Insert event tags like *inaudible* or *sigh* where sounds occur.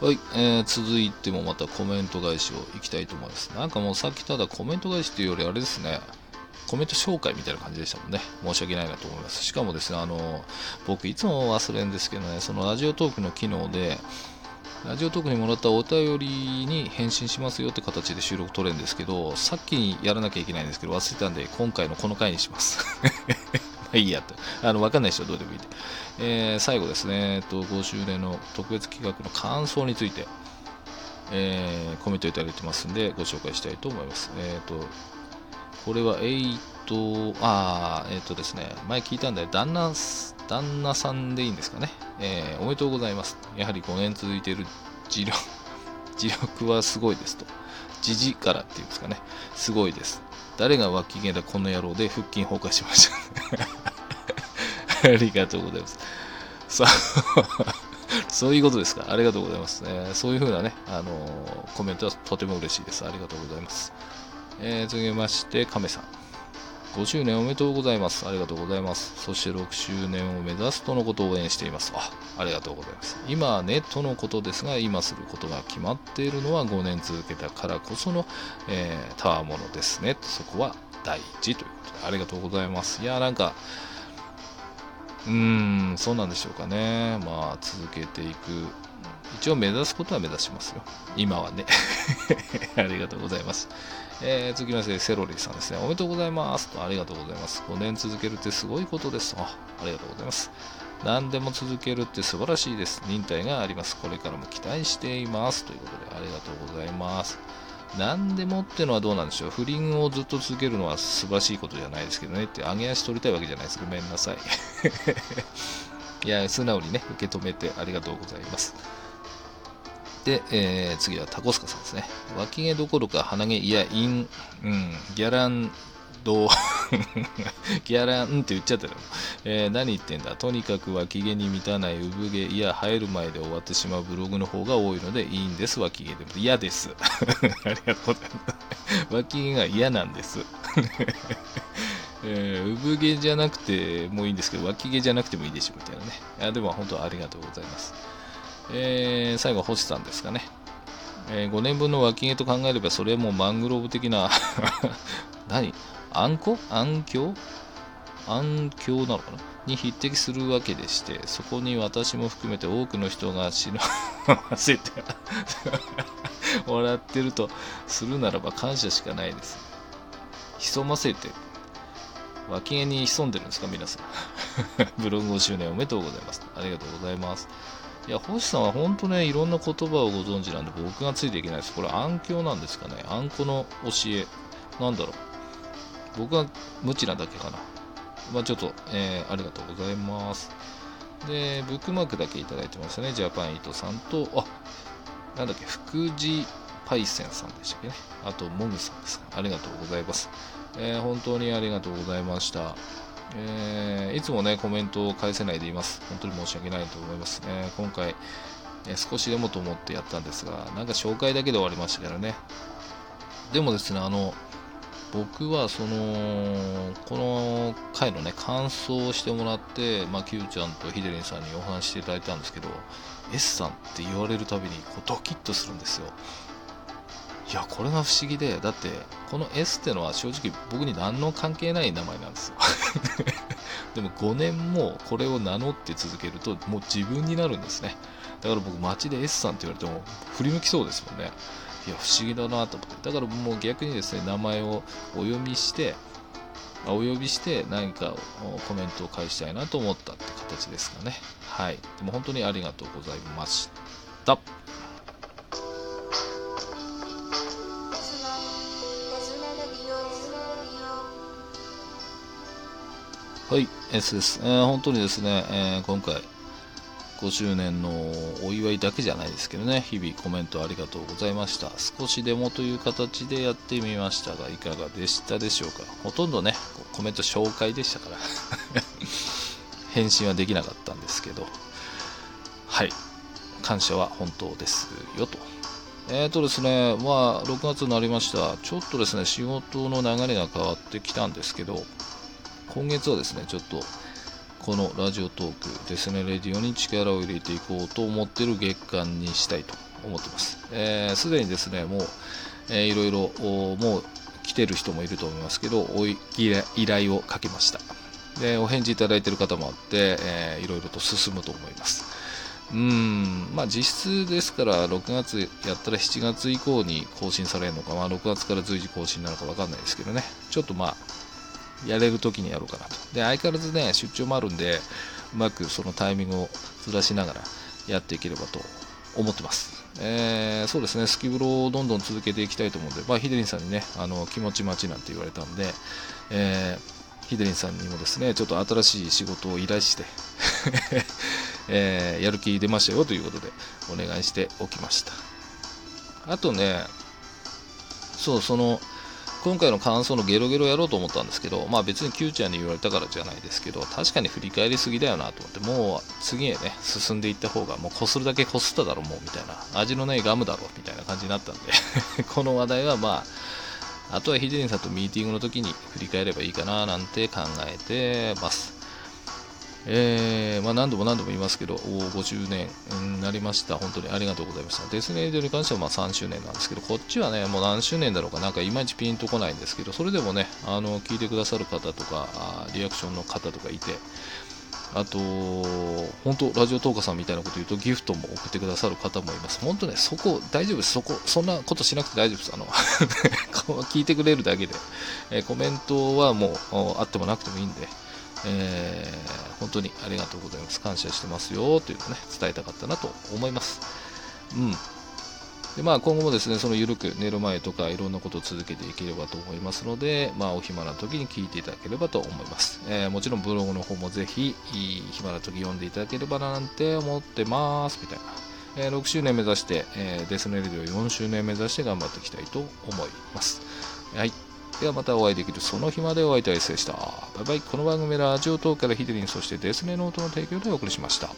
はい、えー、続いてもまたコメント返しをいきたいと思います。なんかもうさっきただコメント返しというよりあれですね、コメント紹介みたいな感じでしたもんね。申し訳ないなと思います。しかもですね、あの、僕いつも忘れるんですけどね、そのラジオトークの機能で、ラジオトークにもらったお便りに返信しますよって形で収録取れるんですけど、さっきにやらなきゃいけないんですけど、忘れたんで、今回のこの回にします。まあいいやと。あの、わかんない人はどうでもいいで。えー、最後ですね、えっと、5周年の特別企画の感想について、えー、コメントいただいてますんで、ご紹介したいと思います。えっ、と、これは、えーと、あえっ、とですね、前聞いたんで、旦那、旦那さんでいいんですかね。えー、おめでとうございます。やはり5年続いている磁力、磁力はすごいですと。じじからっていうんですかね。すごいです。誰が脇毛だこの野郎で腹筋崩壊しました。*laughs* ありがとうございます。さあ *laughs* そういうことですか。ありがとうございます。えー、そういうふうなね、あのー、コメントはとても嬉しいです。ありがとうございます。えー、続きまして、亀さん。5周年おめでとうございます。ありがとうございます。そして6周年を目指すとのことを応援しています。あ、ありがとうございます。今ね、とのことですが、今することが決まっているのは5年続けたからこその、えー、たわものですね。そこは大事ということで、ありがとうございます。いや、なんか、うーん、そうなんでしょうかね。まあ、続けていく。一応目指すことは目指しますよ。今はね。*laughs* ありがとうございます。えー、続きまして、セロリさんですね。おめでとうございます。ありがとうございます。5年続けるってすごいことですあありがとうございます。何でも続けるって素晴らしいです。忍耐があります。これからも期待しています。ということで、ありがとうございます。何でもってのはどうなんでしょう。不倫をずっと続けるのは素晴らしいことじゃないですけどね。って、上げ足取りたいわけじゃないです。ごめんなさい。*laughs* いや、素直にね、受け止めてありがとうございます。で、えー、次はタコスカさんですね。脇毛どころか鼻毛、いや、イン、うん、ギャランド、*laughs* ギャランって言っちゃったよ。えー、何言ってんだ。とにかく脇毛に満たない産毛、いや、生える前で終わってしまうブログの方が多いのでいいんです、脇毛でも。嫌です。*laughs* ありがとうございます。脇毛が嫌なんです。えー、産毛じゃなくてもいいんですけど、脇毛じゃなくてもいいでしょ、みたいなね。いやでも本当ありがとうございます。えー、最後、星さんですかね。えー、5年分の脇毛と考えれば、それもマングローブ的な *laughs* 何？あんこ暗鏡暗鏡なのかな？に匹敵するわけでして、そこに私も含めて多くの人が忍ばせてもらってるとするならば感謝しかないです。潜ませて、脇毛に潜んでるんですか？皆さん。*laughs* ブログ5周年おめでとうございます。ありがとうございます。いや、星さんは本当ね、いろんな言葉をご存知なんで、僕がついていけないです。これ、暗鏡なんですかね？あんこの教え。なんだろう？僕は無知なだけかな。まあ、ちょっと、えー、ありがとうございます。で、ブックマークだけいただいてましたね。ジャパンイートさんと、あ、なんだっけ、福地パイセンさんでしたっけね。あと、モグさんですか。ありがとうございます。えー、本当にありがとうございました。えー、いつもね、コメントを返せないでいます。本当に申し訳ないと思います。えー、今回、え少しでもと思ってやったんですが、なんか紹介だけで終わりましたからね。でもですね、あの、僕はその、この回のね、感想をしてもらって、まあ、Q ちゃんとヒデリンさんにお話していただいたんですけど、S さんって言われるたびにこうドキッとするんですよ。いや、これが不思議で、だって、この S ってのは正直僕に何の関係ない名前なんですよ。*laughs* でも5年もこれを名乗って続けると、もう自分になるんですね。だから僕街で S さんって言われても振り向きそうですもんね。いや、不思議だなと思って。だからもう逆にですね、名前をお読みして、お呼びして何かコメントを返したいなと思ったって形ですかね。はい。でも本当にありがとうございました。はい、S です。えー、本当にですね、えー、今回、5周年のお祝いだけじゃないですけどね、日々コメントありがとうございました。少しでもという形でやってみましたが、いかがでしたでしょうか。ほとんどね、コメント紹介でしたから *laughs* 返信はできなかったんですけど、はい、感謝は本当ですよと。えーとですね、まあ、6月になりました。ちょっとですね、仕事の流れが変わってきたんですけど、今月はですね、ちょっとこのラジオトークですね、レディオに力を入れていこうと思ってる月間にしたいと思ってます。す、えー、で、にですね、もう、えー、いろいろ、もう来てる人もいると思いますけど、おい依頼をかけました。で、お返事いただいている方もあって、えー、いろいろと進むと思います。うん、まあ実質ですから6月やったら7月以降に更新されるのか、まあ6月から随時更新なのか分かんないですけどね、ちょっとまあ、やれる時にやろうかなと。で、相変わらずね、出張もあるんで、うまくそのタイミングをずらしながらやっていければと思ってます。えー、そうですね、スキブロをどんどん続けていきたいと思うんで、まあ、ヒデリンさんにね、あの気持ち待ちなんて言われたんで、えー、ヒデリンさんにもですね、ちょっと新しい仕事を依頼して *laughs* えー、やる気出ましたよということでお願いしておきました。あとね、そう、その、今回の感想のゲロゲロやろうと思ったんですけど、まあ別に Q ちゃんに言われたからじゃないですけど、確かに振り返りすぎだよなと思って、もう次へね、進んでいった方が、もうこするだけこすっただろ、もうみたいな、味のないガムだろ、みたいな感じになったんで *laughs* この話題はまあ、あとはヒデリンさんとミーティングの時に振り返ればいいかななんて考えてます。えー、まあ、何度も何度も言いますけど、5周年になりました。本当にありがとうございました。デスネイドに関してはま3周年なんですけど、こっちはね、もう何周年だろうかなんかいまいちピンとこないんですけど、それでもね、あの、聞いてくださる方とか、リアクションの方とかいて、あと、本当、ラジオトーカさんみたいなこと言うと、ギフトも送ってくださる方もいます。本当ね、そこ、大丈夫です。そこ、そんなことしなくて大丈夫です。あの *laughs* 聞いてくれるだけで、えコメントはもう、あってもなくてもいいんで、えー、本当にありがとうございます。感謝してますよというのをね、伝えたかったなと思います。うん。でまあ、今後もですね、その緩く寝る前とかいろんなことを続けていければと思いますので、まあ、お暇な時に聞いていただければと思います。えー、もちろんブログの方もぜひ、暇な時読んでいただければななんて思ってます、みたいな。えー、6周年目指して、えー、デスネレディオ4周年目指して頑張っていきたいと思います。はい。ではまたお会いできるその日までお会いいたいでした。バイバイ。この番組はラジオ等からヒデリン、そしてデスネノートの提供でお送りしました。